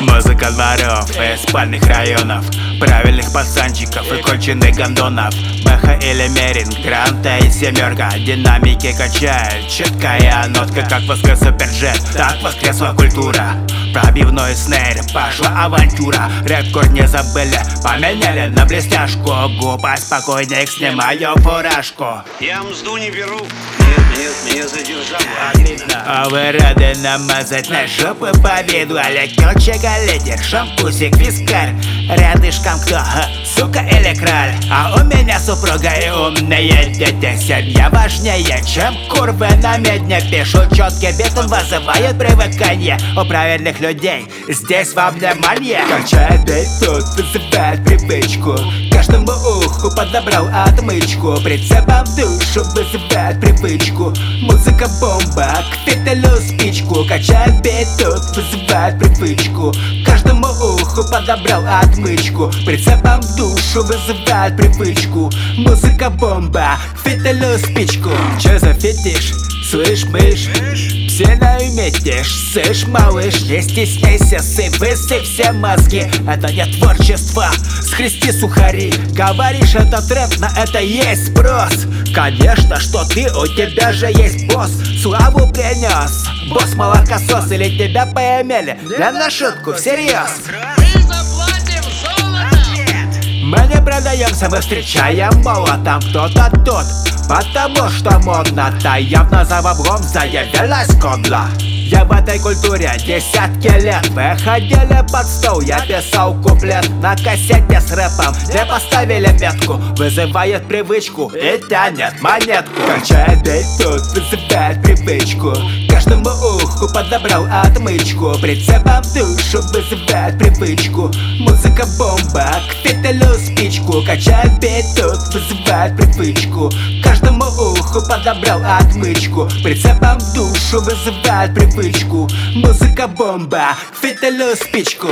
Музыка за конваров из спальных районов Правильных пацанчиков и конченых гондонов Бэха или Мерин, Гранта и семерка. Динамики качает, четкая нотка Как воскрес суперджет, так воскресла культура. Пробивной снейр, пошла авантюра. Рекорд не забыли, поменяли на блестяшку. Губа спокойнее, снимаю фуражку. Я мзду не беру, нет, нет, меня задержали. А вы рады намазать на жопу победу Олег Келчага, лидер, шампусик, вискарь Рядышком кто, сука или краль А у меня супруга и умные дети Семья важнее, чем курвы на медне. Пишу четкий бит, он вызывает привыкание У правильных людей. Здесь во внимание бит тут, вызывает привычку. Каждому уху подобрал отмычку. Прицепом душу вызывает привычку. Музыка бомба, к спичку. Качает бит тут, вызывает привычку Уху подобрал отмычку. Прицепом душу вызывает привычку. Музыка бомба, фитилю спичку. Чё за фетиш? Слышь, мышь, все наиметишь, слышь, малыш Не стесняйся, сыпь, высыпь все мозги. Это не творчество, схрести сухари. Говоришь, это тренд, на это есть спрос. Конечно, что ты, у тебя же есть босс. Славу принес, босс молокосос Или тебя поимели, я на шутку, всерьез. Мы заплатим золотом! мы не продаемся, мы встречаем молотом Кто-то тут, потому что модно-то Явно за баблом заявилась кодла. Я в этой культуре десятки лет. Выходили под стол, я писал куплет На кассете с рэпом, где поставили метку Вызывает привычку и тянет монетку. Качает бит тут, вызывает привычку подобрал отмычку. Прицепом душу вызывает привычку. Музыка бомба, к фитилю спичку. Качает бит тут, вызывает привычку. Каждому уху подобрал отмычку. Прицепом душу вызывает привычку. Музыка бомба, к фитилю спичку